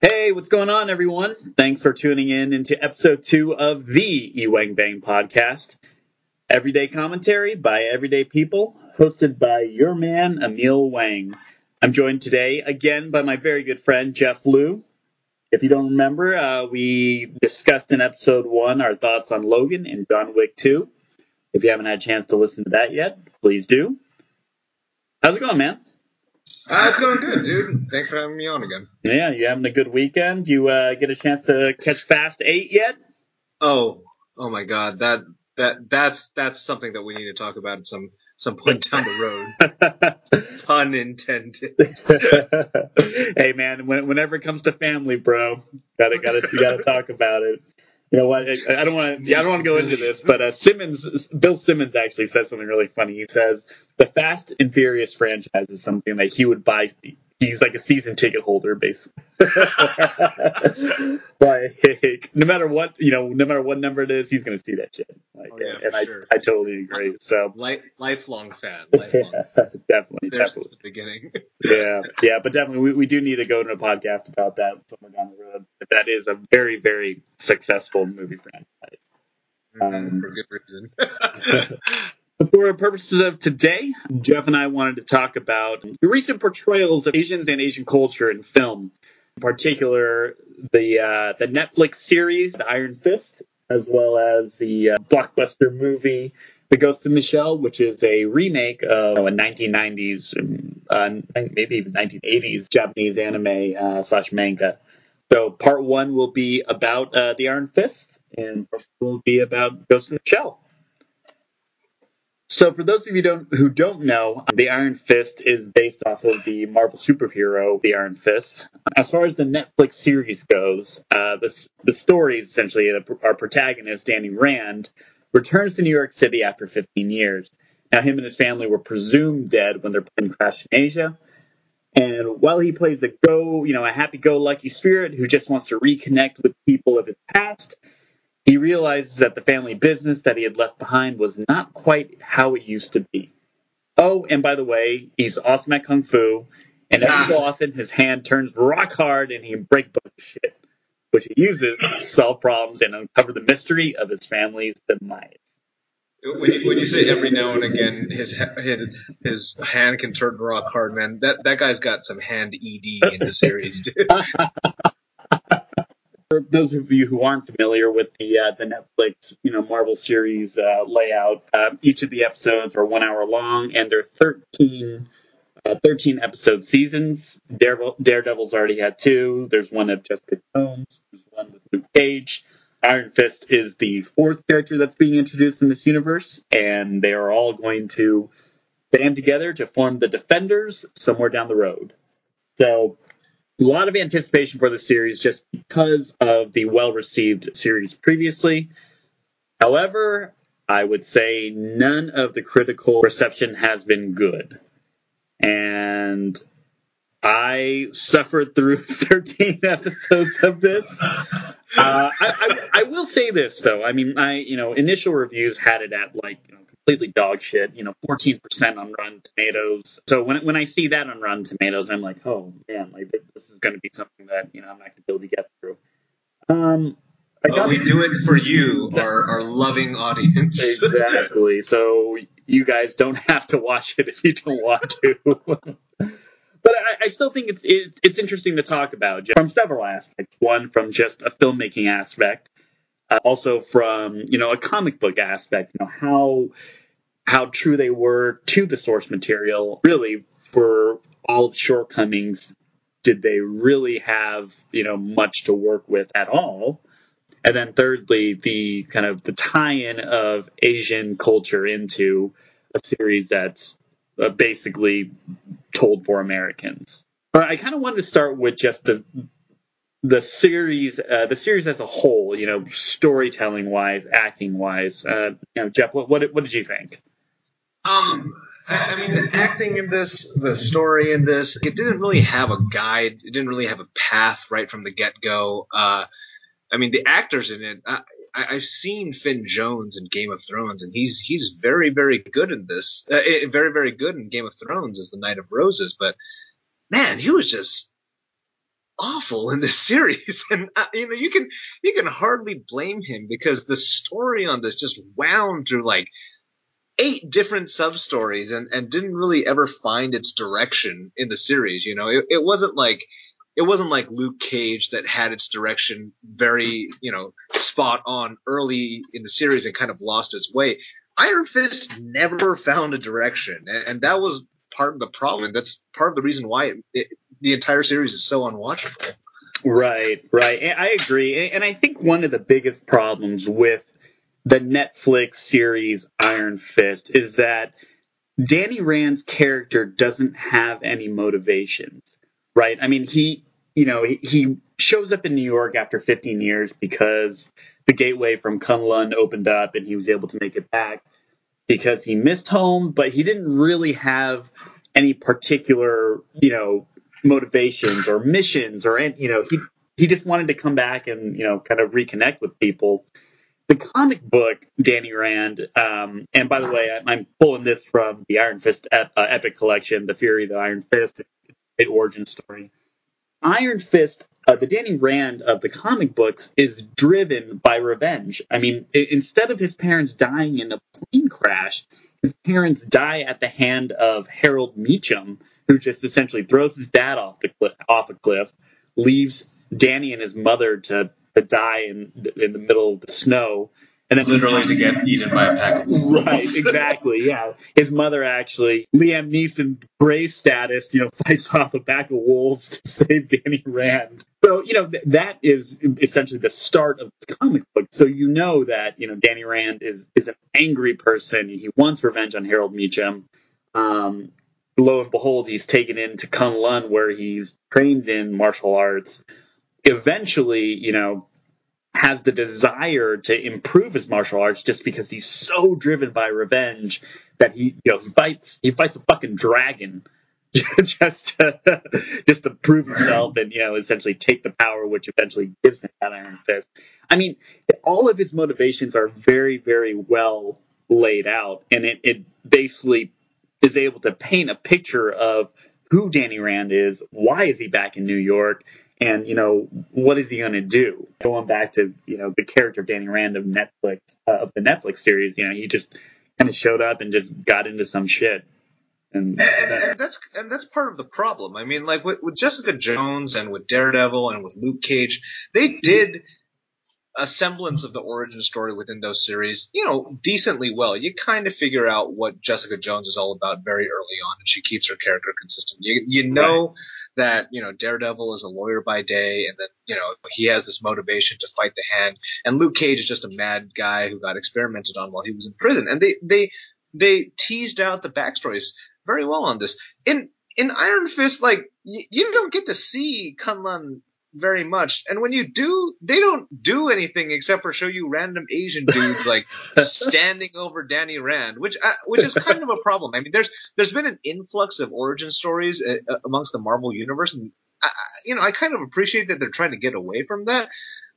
Hey, what's going on, everyone? Thanks for tuning in into episode two of the Ewangbang podcast. Everyday commentary by everyday people, hosted by your man, Emil Wang. I'm joined today again by my very good friend, Jeff Liu. If you don't remember, uh, we discussed in episode one our thoughts on Logan and John Wick 2. If you haven't had a chance to listen to that yet, please do. How's it going, man? Uh, it's going good, dude. Thanks for having me on again. Yeah, you having a good weekend? You uh, get a chance to catch Fast Eight yet? Oh, oh my God, that that that's that's something that we need to talk about at some some point down the road. Pun intended. hey man, when, whenever it comes to family, bro, gotta gotta you gotta talk about it. You know what? I, I don't want to. I don't want to go into this, but uh, Simmons, Bill Simmons, actually says something really funny. He says the Fast and Furious franchise is something that he would buy. He's like a season ticket holder, basically. like, no matter what, you know, no matter what number it is, he's going to see that shit. Like, Oh, yeah, and for I, sure. I totally agree. So, Life, lifelong fan. Lifelong. definitely, There definitely. the beginning. yeah, yeah, but definitely we, we do need to go to a podcast about that somewhere down the road. But that is a very, very successful movie franchise. Um, for good reason. For purposes of today, Jeff and I wanted to talk about the recent portrayals of Asians and Asian culture in film. In particular, the uh, the Netflix series, The Iron Fist, as well as the uh, blockbuster movie, The Ghost in the Shell, which is a remake of a 1990s, um, uh, maybe even 1980s Japanese anime uh, slash manga. So part one will be about uh, the Iron Fist, and part two will be about Ghost in the Shell. So, for those of you don't, who don't know, the Iron Fist is based off of the Marvel superhero, the Iron Fist. As far as the Netflix series goes, uh, the, the story is essentially our protagonist, Danny Rand, returns to New York City after 15 years. Now, him and his family were presumed dead when their plane crashed in Asia. And while he plays a go, you know, a happy-go-lucky spirit who just wants to reconnect with people of his past, he realizes that the family business that he had left behind was not quite how it used to be. Oh, and by the way, he's awesome at kung fu, and every so ah. often his hand turns rock hard and he can break bunch of shit, which he uses to solve problems and uncover the mystery of his family's demise. when you when you say every now and again his his his hand can turn rock hard, man. That that guy's got some hand ED in the series, dude. For those of you who aren't familiar with the uh, the Netflix you know Marvel series uh, layout, uh, each of the episodes are one hour long, and they're 13, uh, 13 episode seasons. Daredevil, Daredevil's already had two. There's one of Jessica Jones. There's one with Luke Cage. Iron Fist is the fourth character that's being introduced in this universe, and they are all going to band together to form the Defenders somewhere down the road. So a lot of anticipation for the series just because of the well received series previously. However, I would say none of the critical reception has been good. And I suffered through 13 episodes of this. Uh, I, I, I will say this though. I mean, I you know initial reviews had it at like you know, completely dog shit. You know, 14% on Rotten Tomatoes. So when when I see that on Rotten Tomatoes, I'm like, oh man, like this is going to be something that you know I'm not going to be able to get through. Um, I But got we do it for you, our our loving audience. exactly. So you guys don't have to watch it if you don't want to. but I, I still think it's it, it's interesting to talk about from several aspects. One, from just a filmmaking aspect, uh, also from you know a comic book aspect. You know how how true they were to the source material. Really, for all shortcomings, did they really have you know much to work with at all? And then thirdly, the kind of the tie-in of Asian culture into a series that's uh, basically told for Americans. But I kind of wanted to start with just the the series, uh, the series as a whole. You know, storytelling wise, acting wise. Uh, you know, Jeff, what, what what did you think? Um, I, mean, the acting in this, the story in this, it didn't really have a guide. It didn't really have a path right from the get go. Uh, I mean, the actors in it. I, I've seen Finn Jones in Game of Thrones, and he's he's very very good in this. Uh, eh, very very good in Game of Thrones as the Knight of Roses. But man, he was just awful in this series, and uh, you know you can you can hardly blame him because the story on this just wound through like eight different sub stories and and didn't really ever find its direction in the series. You know, it, it wasn't like it wasn't like Luke Cage that had its direction very, you know, spot on early in the series and kind of lost its way. Iron Fist never found a direction, and, and that was part of the problem. That's part of the reason why it, it, the entire series is so unwatchable. Right, right. I agree. And I think one of the biggest problems with the Netflix series Iron Fist is that Danny Rand's character doesn't have any motivations, right? I mean, he, you know, he, he shows up in New York after 15 years because the gateway from Kunlun opened up and he was able to make it back because he missed home, but he didn't really have any particular, you know, motivations or missions or, you know, he, he just wanted to come back and, you know, kind of reconnect with people. The comic book, Danny Rand, um, and by the way, I, am pulling this from the Iron Fist ep, uh, Epic Collection, The Fury of the Iron Fist, a origin story. Iron Fist, uh, the Danny Rand of the comic books, is driven by revenge. I mean, it, instead of his parents dying in a plane crash, his parents die at the hand of Harold Meachum, who just essentially throws his dad off the cliff, off a cliff, leaves Danny and his mother to, to die in in the middle of the snow, and then literally to get eaten by a pack of wolves. Right, exactly. Yeah, his mother actually, Liam Neeson, brave status, you know, fights off a pack of wolves to save Danny Rand. So you know th- that is essentially the start of this comic book. So you know that you know Danny Rand is is an angry person. He wants revenge on Harold Meachum. Um, lo and behold, he's taken into Kunlun where he's trained in martial arts. Eventually, you know, has the desire to improve his martial arts just because he's so driven by revenge that he you know he fights he fights a fucking dragon just to just to prove himself and you know essentially take the power which eventually gives him that iron fist. I mean, all of his motivations are very very well laid out and it, it basically is able to paint a picture of who Danny Rand is, why is he back in New York, and you know what is he going to do? Going back to you know the character of Danny Rand of Netflix uh, of the Netflix series, you know he just kind of showed up and just got into some shit. And, and, that, and, that's and that's part of the problem. I mean, like with, with Jessica Jones and with Daredevil and with Luke Cage, they did a semblance of the origin story within those series, you know, decently well. You kind of figure out what Jessica Jones is all about very early on, and she keeps her character consistent. You you know. Right that you know Daredevil is a lawyer by day, and then you know he has this motivation to fight the Hand, and Luke Cage is just a mad guy who got experimented on while he was in prison, and they they they teased out the backstories very well on this. In in Iron Fist, like y- you don't get to see Kunlun very much. And when you do, they don't do anything except for show you random Asian dudes like standing over Danny Rand, which uh, which is kind of a problem. I mean, there's there's been an influx of origin stories uh, uh amongst the Marvel universe, and I, you know I kind of appreciate that they're trying to get away from that.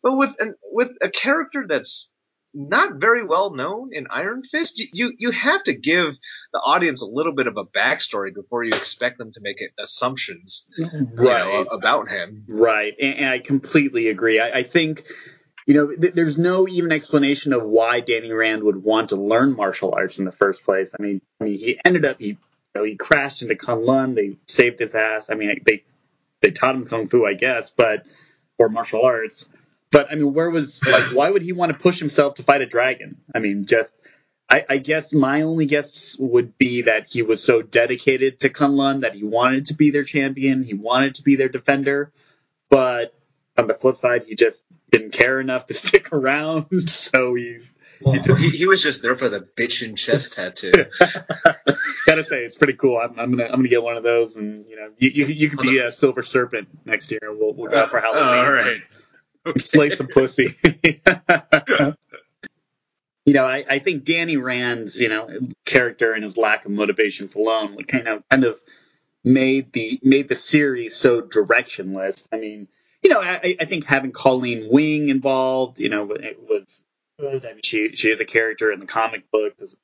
But with an, with a character that's not very well known in Iron Fist. You you have to give the audience a little bit of a backstory before you expect them to make assumptions mm-hmm. right. Know, about him. Right, and, and, I completely agree. I, I think you know th- there's no even explanation of why Danny Rand would want to learn martial arts in the first place. I mean, I mean he ended up he you know, he crashed into Kunlun. They saved his ass. I mean, they they taught him kung fu, I guess, but or martial arts but I mean, where was like, why would he want to push himself to fight a dragon? I mean, just I, I guess my only guess would be that he was so dedicated to Kunlun that he wanted to be their champion, he wanted to be their defender, but on the flip side, he just didn't care enough to stick around, so he's. Well, he, he, was just there for the bitch and chest tattoo. Gotta say, it's pretty cool. I'm, I'm, gonna I'm gonna get one of those, and you know, you you, you could be a silver serpent next year. We'll we'll go for Halloween. Uh, all right play some pussy. You know, I, I think Danny Rand's, you know, character and his lack of motivations alone kind of kind of made the made the series so directionless. I mean, you know, I, I think having Colleen Wing involved, you know, it was good. I mean, she she is a character in the comic book as,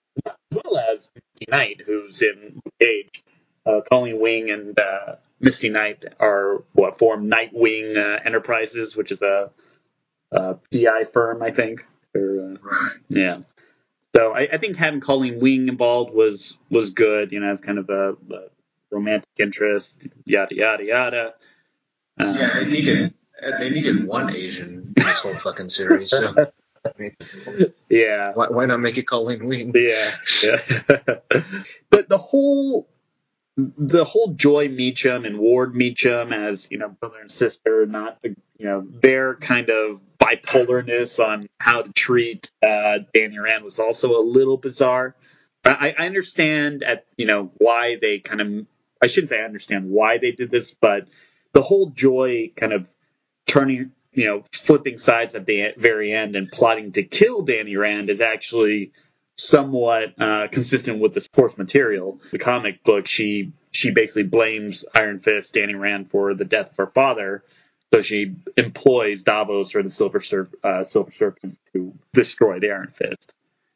well as Misty Knight, who's in Cage. Uh, Colleen Wing and uh, Misty Knight are what form Nightwing uh, Enterprises, which is a, a PI firm, I think. Or, uh, Right. yeah. So I, I think having Colleen Wing involved was was good. You know, as kind of a, a romantic interest, yada yada yada. Um, Yeah, they needed uh, they needed one Asian in this whole fucking series. So I mean, yeah. why, why not make it Colleen Wing? Yeah, yeah. but the whole the whole Joy Meachum and Ward Meachum as you know brother and sister, not the you know their kind of bipolarness on how to treat uh, Danny Rand was also a little bizarre. I, I understand at you know why they kind of I shouldn't say I understand why they did this, but the whole Joy kind of turning you know flipping sides at the very end and plotting to kill Danny Rand is actually somewhat uh, consistent with the source material. The comic book, she she basically blames Iron Fist, Danny Rand, for the death of her father. So she employs Davos or the Silver uh, Silver Serpent to destroy the Iron Fist.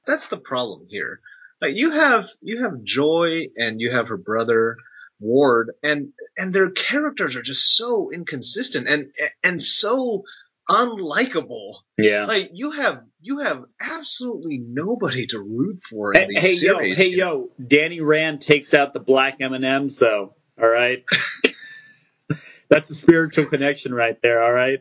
That's the problem here. Like you have you have Joy and you have her brother Ward, and and their characters are just so inconsistent and and so unlikable. Yeah. Like you have you have absolutely nobody to root for in Hey, these hey yo, series. hey you know? yo, Danny Rand takes out the black M and M's, though. All right, that's a spiritual connection right there. All right,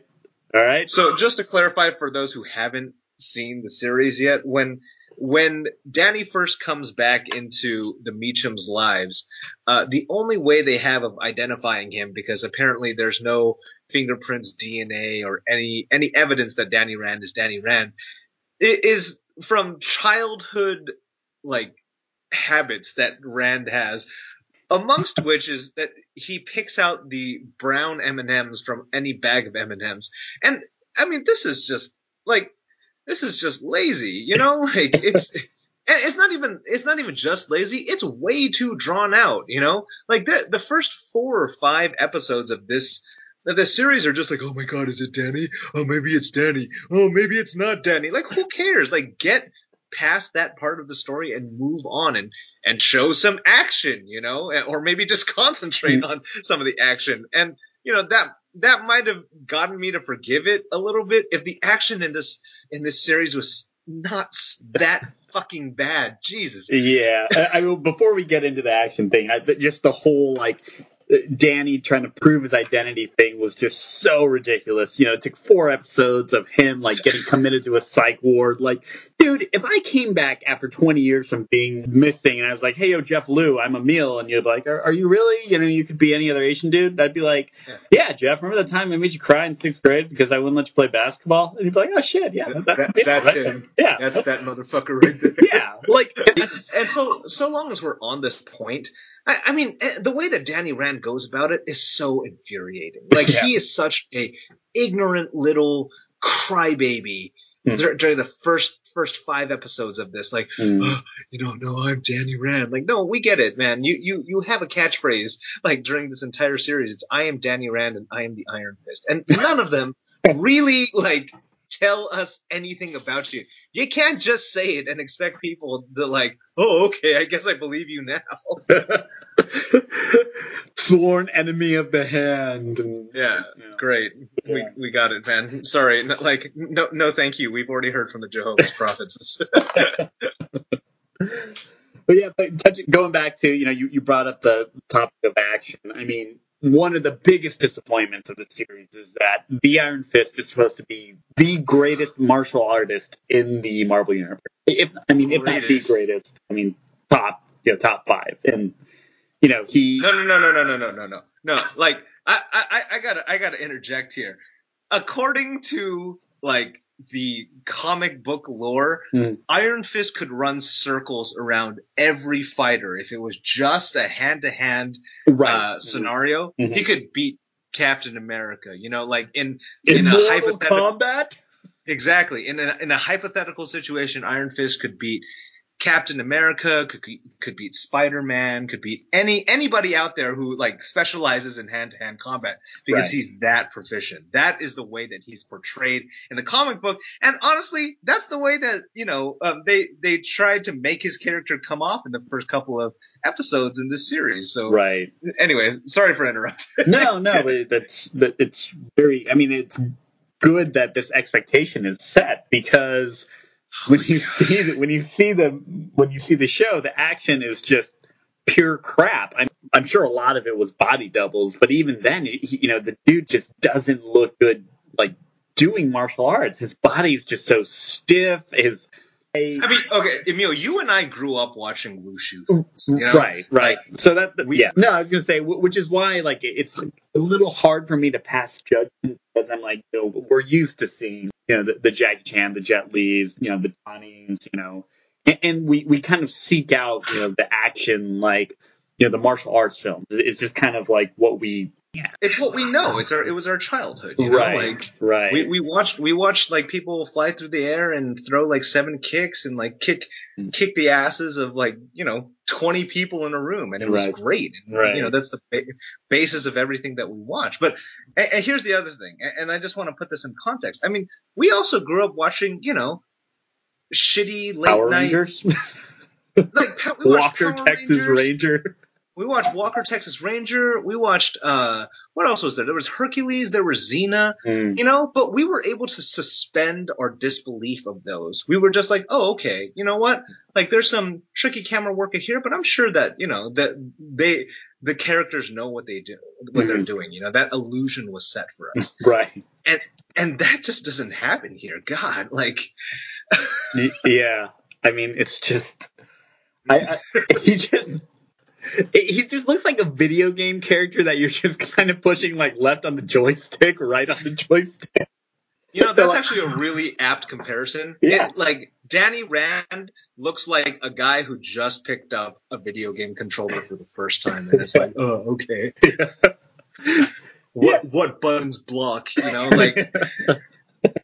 all right. So just to clarify for those who haven't seen the series yet, when when Danny first comes back into the Meachum's lives, uh, the only way they have of identifying him, because apparently there's no fingerprints, DNA, or any any evidence that Danny Rand is Danny Rand, is from childhood like habits that Rand has. Amongst which is that he picks out the brown M and M's from any bag of M and M's, and I mean this is just like this is just lazy, you know? Like it's it's not even it's not even just lazy. It's way too drawn out, you know? Like the the first four or five episodes of this this series are just like, oh my god, is it Danny? Oh, maybe it's Danny. Oh, maybe it's not Danny. Like, who cares? Like, get past that part of the story and move on and and show some action, you know, or maybe just concentrate on some of the action. And you know that that might have gotten me to forgive it a little bit if the action in this in this series was not that fucking bad. Jesus. Yeah, I, I mean, before we get into the action thing, I, just the whole like Danny trying to prove his identity thing was just so ridiculous. You know, it took four episodes of him like getting committed to a psych ward. Like, dude, if I came back after 20 years from being missing and I was like, "Hey, yo, Jeff Liu, I'm Emil," and you're like, "Are, are you really? You know, you could be any other Asian dude." I'd be like, Yeah. "Yeah, Jeff. Remember the time I made you cry in sixth grade because I wouldn't let you play basketball?" And you'd be like, "Oh shit, yeah, that, That- yeah, that's right him. Yeah, That's that motherfucker right there. yeah, like and, and so so long as we're on this point, I, I mean, eh, the way that Danny Rand goes about it is so infuriating. Like Yeah. he is such a ignorant little crybaby dur- during the first first five episodes of this. Like, Mm. "Oh, you know, no, I'm Danny Rand. Like, no, we get it, man. You you you have a catchphrase like during this entire series. It's I am Danny Rand and I am the Iron Fist, and none of them really like tell us anything about you. You can't just say it and expect people to like, oh, okay, I guess I believe you now. Sworn enemy of the hand. And, Yeah, great. We Yeah. we got it, man. Sorry, no, like no no thank you. We've already heard from the Jehovah's Prophets. But yeah, but touching, going back to you know, you, you brought up the topic of action. I mean, one of the biggest disappointments of the series is that the Iron Fist is supposed to be the greatest martial artist in the Marvel universe. If I mean, if not the Greatest. I mean, top you know, top five. And you know, he no no no no no no no no no no. Like I I I gotta I gotta interject here. According to like the comic book lore, Hmm. Iron Fist could run circles around every fighter if it was just a hand to hand uh, scenario. Mhm. He could beat Captain America. You know, like in in in a hypothetical Kombat. exactly in a in a hypothetical situation, Iron Fist could beat Captain America, could could beat Spider Man, could beat any anybody out there who like specializes in hand to hand combat because Right. he's that proficient. That is the way that he's portrayed in the comic book, and honestly, that's the way that you know um, they they tried to make his character come off in the first couple of episodes in this series. So Right. anyway, sorry for interrupting. No, no, but that's that it's very. I mean, it's good that this expectation is set because when you see the, when you see the when you see the show, the action is just pure crap. I'm I'm sure a lot of it was body doubles, but even then, he, you know, the dude just doesn't look good like doing martial arts. His body's just so stiff. His I mean, okay, Emil, you and I grew up watching wushu films, you mm, know? Right, right. So that, we- yeah. No, I was gonna say, which is why, like, it- it's a little hard for me to pass judgment because I'm like, you know, we're used to seeing, you know, the, the Jackie Chan, the Jet Li's, you know, the Donnies, you know, and, and we we kind of seek out, you know, the action, like, you know, the martial arts films. It's just kind of like what we, yeah, It's what we know. It's our it was our childhood, you know? right, Like right, we, we watched we watched like people fly through the air and throw like seven kicks and like kick Mm. kick the asses of like you know twenty people in a room and it was Right. great. And, Right. You know that's the ba- basis of everything that we watch. But and, and here's the other thing, and, and I just want to put this in context. I mean, we also grew up watching you know shitty late Power night Rangers, like we watched Walker, Power Texas Rangers. Ranger. We watched Walker Texas Ranger. We watched uh what else was there? There was Hercules. There was Xena. Mm, You know, but we were able to suspend our disbelief of those. We were just like, oh, okay, you know what? Like, there's some tricky camera work here, but I'm sure that you know that they the characters know what they do, what they're Mhm. doing. You know, that illusion was set for us, right. and and that just doesn't happen here. God, like, yeah i mean it's just i, I he just he just looks like a video game character that you're just kind of pushing like left on the joystick right on the joystick you know, that's like- actually a really apt comparison. Yeah. It, like Danny Rand looks like a guy who just picked up a video game controller for the first time, and it's like, oh, okay. what what buttons block you know like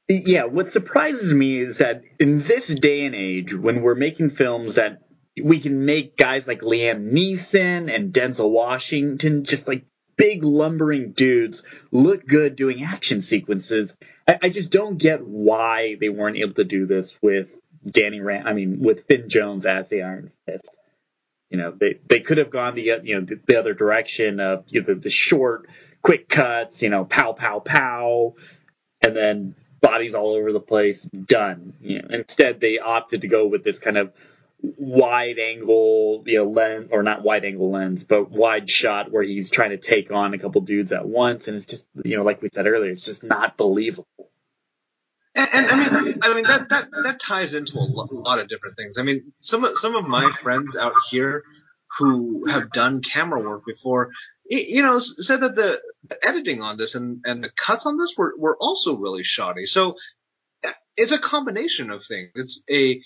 yeah what surprises me is that in this day and age when we're making films that we can make guys like liam neeson and denzel washington just like big lumbering dudes look good doing action sequences. I, I just don't get why they weren't able to do this with danny rand i mean with finn jones as the iron fist. You know they they could have gone the you know the, the other direction of you know, the, the short quick cuts you know pow pow pow and then bodies all over the place done. You know instead they opted to go with this kind of wide angle you know lens or not wide angle lens but wide shot where he's trying to take on a couple dudes at once. And it's just you know like we said earlier it's just not believable. And, and i mean i mean that that that ties into a lo- lot of different things. I mean some of some of my friends out here who have done camera work before you know said that the the editing on this and and the cuts on this were were also really shoddy. So uh, it's a combination of things. It's a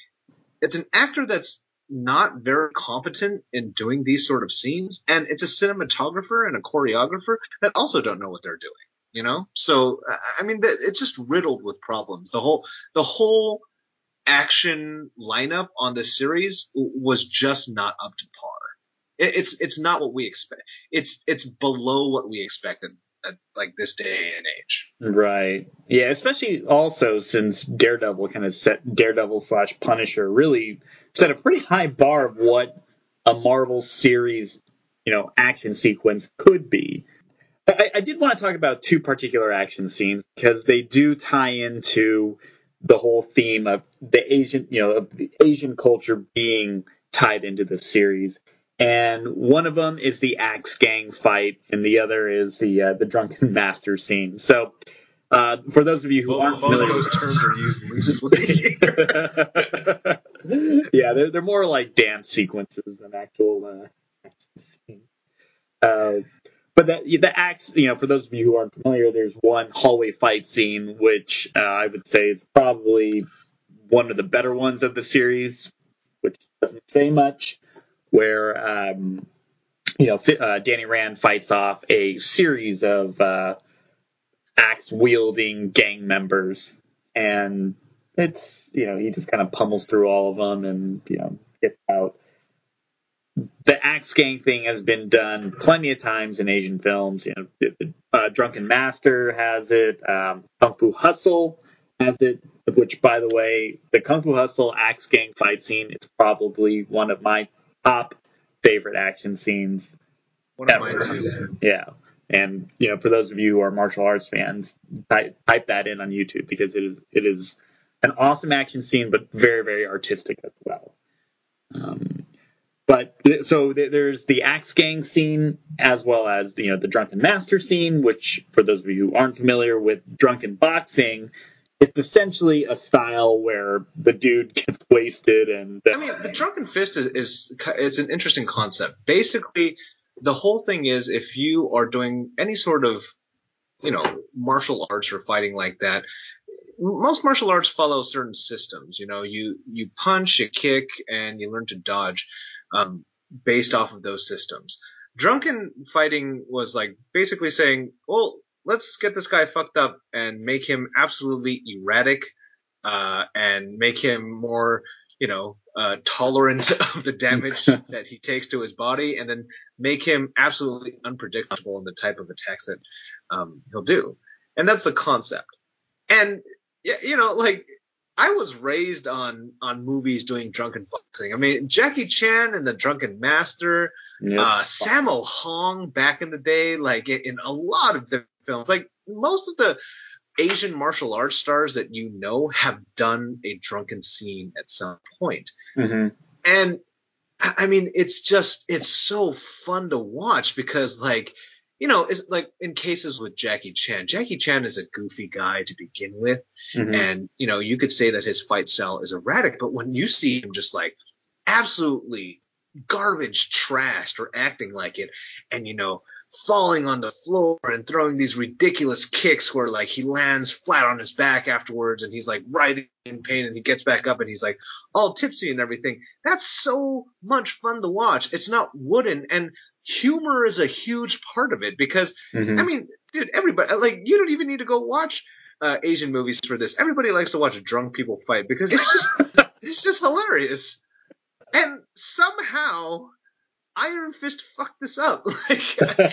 it's an actor that's not very competent in doing these sort of scenes and it's a cinematographer and a choreographer that also don't know what they're doing you know? So I- mean it's just riddled with problems. The whole the whole action lineup on this series was just not up to par. It's it's not what we expect. It's it's below what we expected at like this day and age Right. Yeah, especially also since Daredevil kind of set Daredevil slash Punisher really set a pretty high bar of what a Marvel series, you know, action sequence could be. I, I did want to talk about two particular action scenes because they do tie into the whole theme of the Asian, you know, of the Asian culture being tied into the series. And one of them is the Axe Gang fight, and the other is the uh, the drunken master scene. So, uh, for those of you who both, aren't familiar, those terms are used loosely yeah, they're they're more like dance sequences than actual uh, scenes. Uh, but that the axe, you know, for those of you who aren't familiar, there's one hallway fight scene which uh, I would say is probably one of the better ones of the series, which doesn't say much. Where um, you know, uh, Danny Rand fights off a series of uh, axe wielding gang members, and it's you know he just kind of pummels through all of them, and you know skipped out. The axe gang thing has been done plenty of times in Asian films. You know, uh, Drunken Master has it. Um, Kung Fu Hustle has it. Which, by the way, the Kung Fu Hustle axe gang fight scene is probably one of my top favorite action scenes. One ever. Yeah. And you know, for those of you who are martial arts fans, type, type that in on YouTube because it is it is an awesome action scene, but very very artistic as well. Um, but so there's the axe gang scene as well as you know the drunken master scene, which for those of you who aren't familiar with drunken boxing, it's essentially a style where the dude gets wasted and. I mean, the drunken fist is, is it's an interesting concept. Basically, the whole thing is if you are doing any sort of you know martial arts or fighting like that most martial arts follow certain systems you know you you punch you kick and you learn to dodge um, based off of those systems drunken fighting was like basically saying well let's get this guy fucked up and make him absolutely erratic uh, and make him more you know, uh, tolerant of the damage that he takes to his body, and then make him absolutely unpredictable in the type of attacks that um, he'll do. And that's the concept. And you know, like I was raised on on movies doing drunken boxing. I mean, Jackie Chan and the Drunken Master, uh, Sammo Hung back in the day, like in a lot of the films, like most of the Asian martial arts stars that you know have done a drunken scene at some point. Mm-hmm. And I mean, it's just, it's so fun to watch because like, you know, it's like in cases with Jackie Chan, Jackie Chan is a goofy guy to begin with. Mm-hmm. And, you know, you could say that his fight style is erratic, but when you see him just like absolutely garbage trashed or acting like it and, you know, falling on the floor and throwing these ridiculous kicks where like he lands flat on his back afterwards and he's like writhing in pain and he gets back up and he's like all tipsy and everything. That's so much fun to watch. It's not wooden and humor is a huge part of it because mm-hmm. I mean, dude, everybody like you don't even need to go watch uh, Asian movies for this. Everybody likes to watch drunk people fight because it's just it's just hilarious. And somehow Iron Fist fucked this up. like,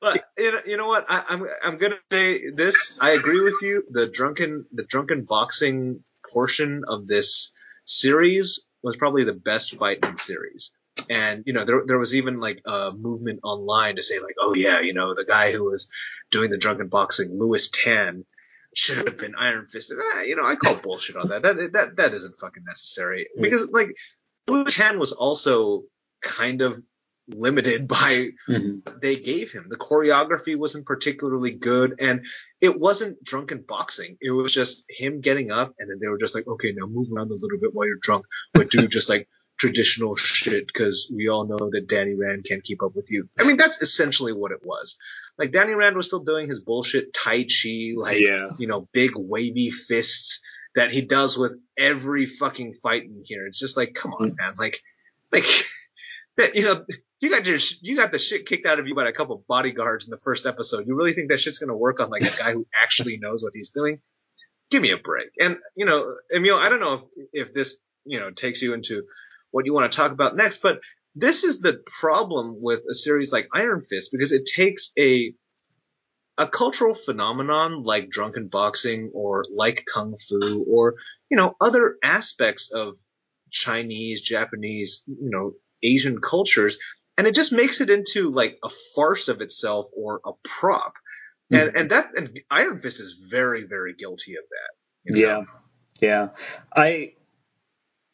but you know, you know what? I, am I'm, I'm gonna say this. I agree with you. The drunken the drunken boxing portion of this series was probably the best fight in the series. And you know, there there was even like a movement online to say like, oh yeah, you know, the guy who was doing the drunken boxing, Lewis Tan, should have been Iron Fisted. Eh, you know, I call bullshit on that. That that that isn't fucking necessary because like Wu Tan was also kind of limited by mm-hmm. they gave him. The choreography wasn't particularly good and it wasn't drunken boxing. It was just him getting up and then they were just like, okay, now move around a little bit while you're drunk, but do just like traditional shit because we all know that Danny Rand can't keep up with you. I mean, that's essentially what it was. Like Danny Rand was still doing his bullshit Tai Chi, like, yeah. you know, big wavy fists that he does with every fucking fight in here. It's just like, come on, mm. man. Like, like, that, you know, you got your, you got the shit kicked out of you by a couple bodyguards in the first episode. You really think that shit's gonna work on like a guy who actually knows what he's doing? Give me a break. And, you know, Emil, I don't know if, if this, you know, takes you into what you want to talk about next, but this is the problem with a series like Iron Fist because it takes a a cultural phenomenon like drunken boxing or like kung fu or you know other aspects of Chinese, Japanese, you know, Asian cultures, and it just makes it into like a farce of itself or a prop. Mm-hmm. And and that and Iron Fist is very very guilty of that. You know? Yeah, yeah. I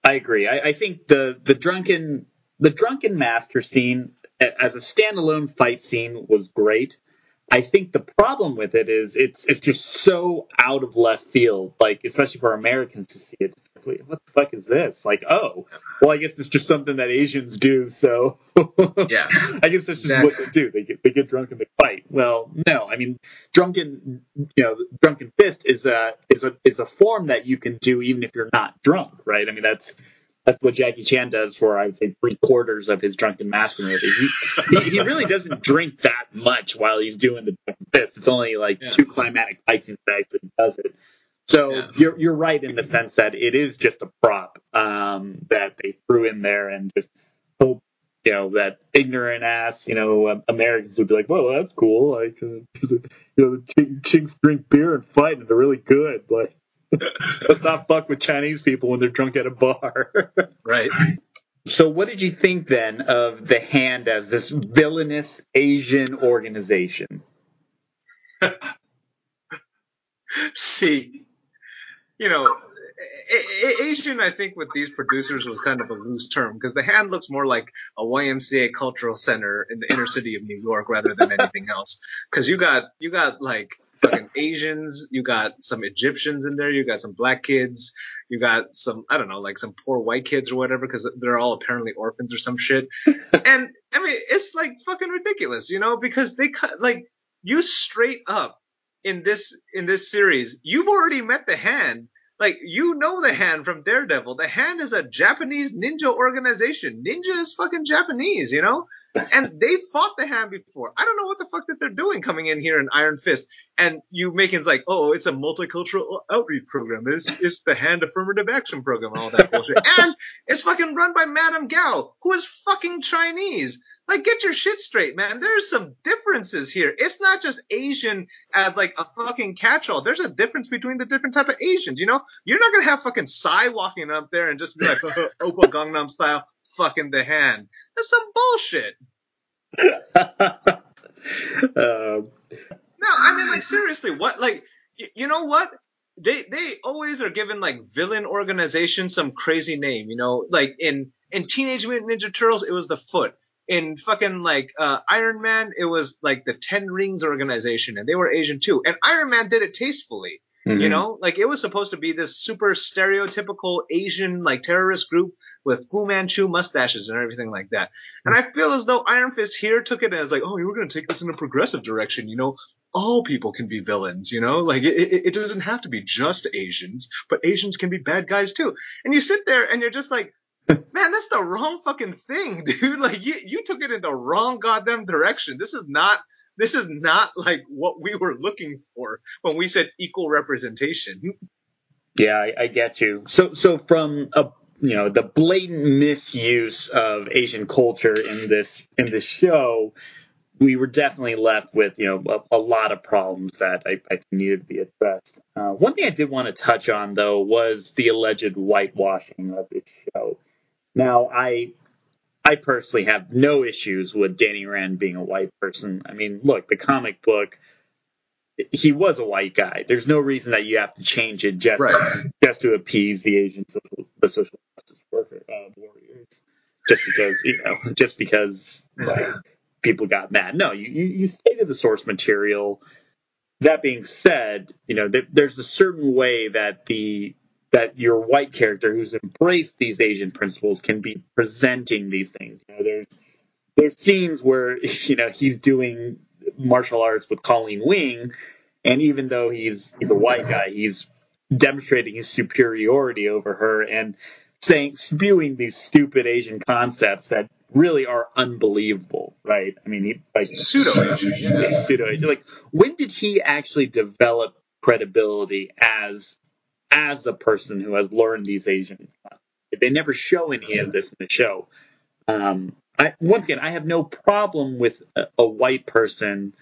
I agree. I, I think the the drunken the drunken master scene as a standalone fight scene was great. I think the problem with it is it's it's just so out of left field, like especially for Americans to see it. What the fuck is this? Like, oh, well, I guess it's just something that Asians do. So yeah, I guess that's just exactly. what they do. They get they get drunk and they fight. Well, no, I mean, drunken, you know, drunken fist is a is a is a form that you can do even if you're not drunk, right? I mean, that's that's what Jackie Chan does for I would say three quarters of his Drunken Master movie. He, he, he really doesn't drink that much while he's doing the Drunken Fist. It's only like yeah. two climatic fight scenes that actually does it. So Yeah. you're you're right in the sense that it is just a prop um, that they threw in there and just hope you know that ignorant ass you know uh, Americans would be like, well, that's cool. Like uh, you know, the chink- chinks drink beer and fight and they're really good. Like let's not fuck with Chinese people when they're drunk at a bar. Right. so what did you think then of the hand as this villainous Asian organization? See, you know, A- A- Asian, I think, with these producers was kind of a loose term because the hand looks more like a YMCA cultural center in the inner city of New York rather than anything else. Because you got you got like fucking Asians, you got some Egyptians in there, you got some black kids, you got some I don't know, like some poor white kids or whatever because they're all apparently orphans or some shit. and I mean, it's like fucking ridiculous, you know, because they cut like you straight up in this in this series, you've already met the hand. Like you know the hand from Daredevil. The hand is a Japanese ninja organization. Ninja is fucking Japanese, you know? And they fought the hand before. I don't know what the fuck that they're doing coming in here in Iron Fist. And you making it like, oh, it's a multicultural outreach program. It's it's the hand affirmative action program and all that bullshit. and it's fucking run by Madame Gao, who is fucking Chinese. Like, get your shit straight, man. There's some differences here. It's not just Asian as like a fucking catch-all. There's a difference between the different type of Asians. You know, you're not gonna have fucking Psy walking up there and just be like oh, oh, oh, Oppa Gangnam style, fucking the hand. That's some bullshit. Um, No, I mean, like seriously, what? Like, y- you know what? They they always are given like villain organization some crazy name. You know, like in in Teenage Mutant Ninja Turtles, it was the Foot. In fucking like uh, Iron Man, it was like the Ten Rings organization, and they were Asian too. And Iron Man did it tastefully. Mm-hmm. You know, like it was supposed to be this super stereotypical Asian like terrorist group with Fu Manchu mustaches and everything like that. And I feel as though Iron Fist here took it as like, oh, you were going to take this in a progressive direction. You know, all people can be villains. You know, like it, it, it doesn't have to be just Asians, but Asians can be bad guys too. And you sit there and you're just like, man, that's the wrong fucking thing, dude. Like you, you took it in the wrong goddamn direction. This is not. This is not like what we were looking for when we said equal representation. Yeah, I, I get you. So, so from a you know the blatant misuse of Asian culture in this in this show, we were definitely left with you know a, a lot of problems that I, I needed to be addressed. Uh, one thing I did want to touch on though was the alleged whitewashing of this show. Now, I I personally have no issues with Danny Rand being a white person. I mean, look, the comic book he was a white guy. There's no reason that you have to change it just Right. just to appease the Asian social, the social justice worker uh, warriors. Just because you know, just because like, people got mad. No, you you stated the source material. That being said, you know th- there's a certain way that the that your white character who's embraced these Asian principles can be presenting these things. You know, there's there's scenes where you know he's doing martial arts with Colleen Wing, and even though he's he's a white guy, he's demonstrating his superiority over her and saying spewing these stupid Asian concepts that really are unbelievable, right? I mean, he, like Pseudo Asian. Yeah. pseudo Asian. Like, when did he actually develop credibility as as a person who has learned these Asian? They never show any of this in the show. Um, I, once again, I have no problem with a, a white person,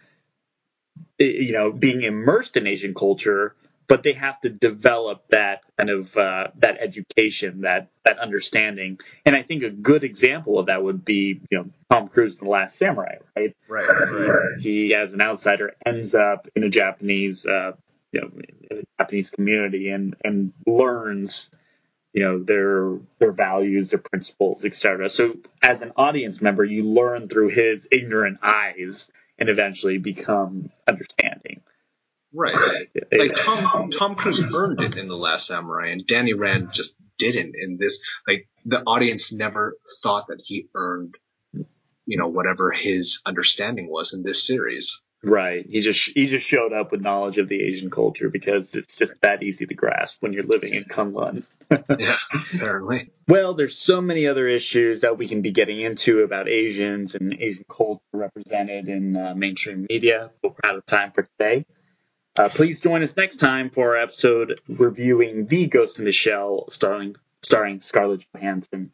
eh, you know, being immersed in Asian culture, but they have to develop that kind of uh, that education, that that understanding. And I think a good example of that would be, you know, Tom Cruise in The Last Samurai, right? Right. Right. He, as an outsider, ends up in a Japanese, uh, you know, in a Japanese community and and learns you know their their values, their principles, etc. So as an audience member, you learn through his ignorant eyes and eventually become understanding. Right. Like Tom Tom Cruise earned it in The Last Samurai, and Danny Rand just didn't in this. Like the audience never thought that he earned, you know, whatever his understanding was in this series. Right. He just he just showed up with knowledge of the Asian culture because it's just that easy to grasp when you're living in Kunlun. Yeah, apparently. Well, there's so many other issues that we can be getting into about Asians and Asian culture represented in uh, mainstream media, but we're out of time for today. Uh, please join us next time for our episode reviewing The Ghost in the Shell, starring starring Scarlett Johansson.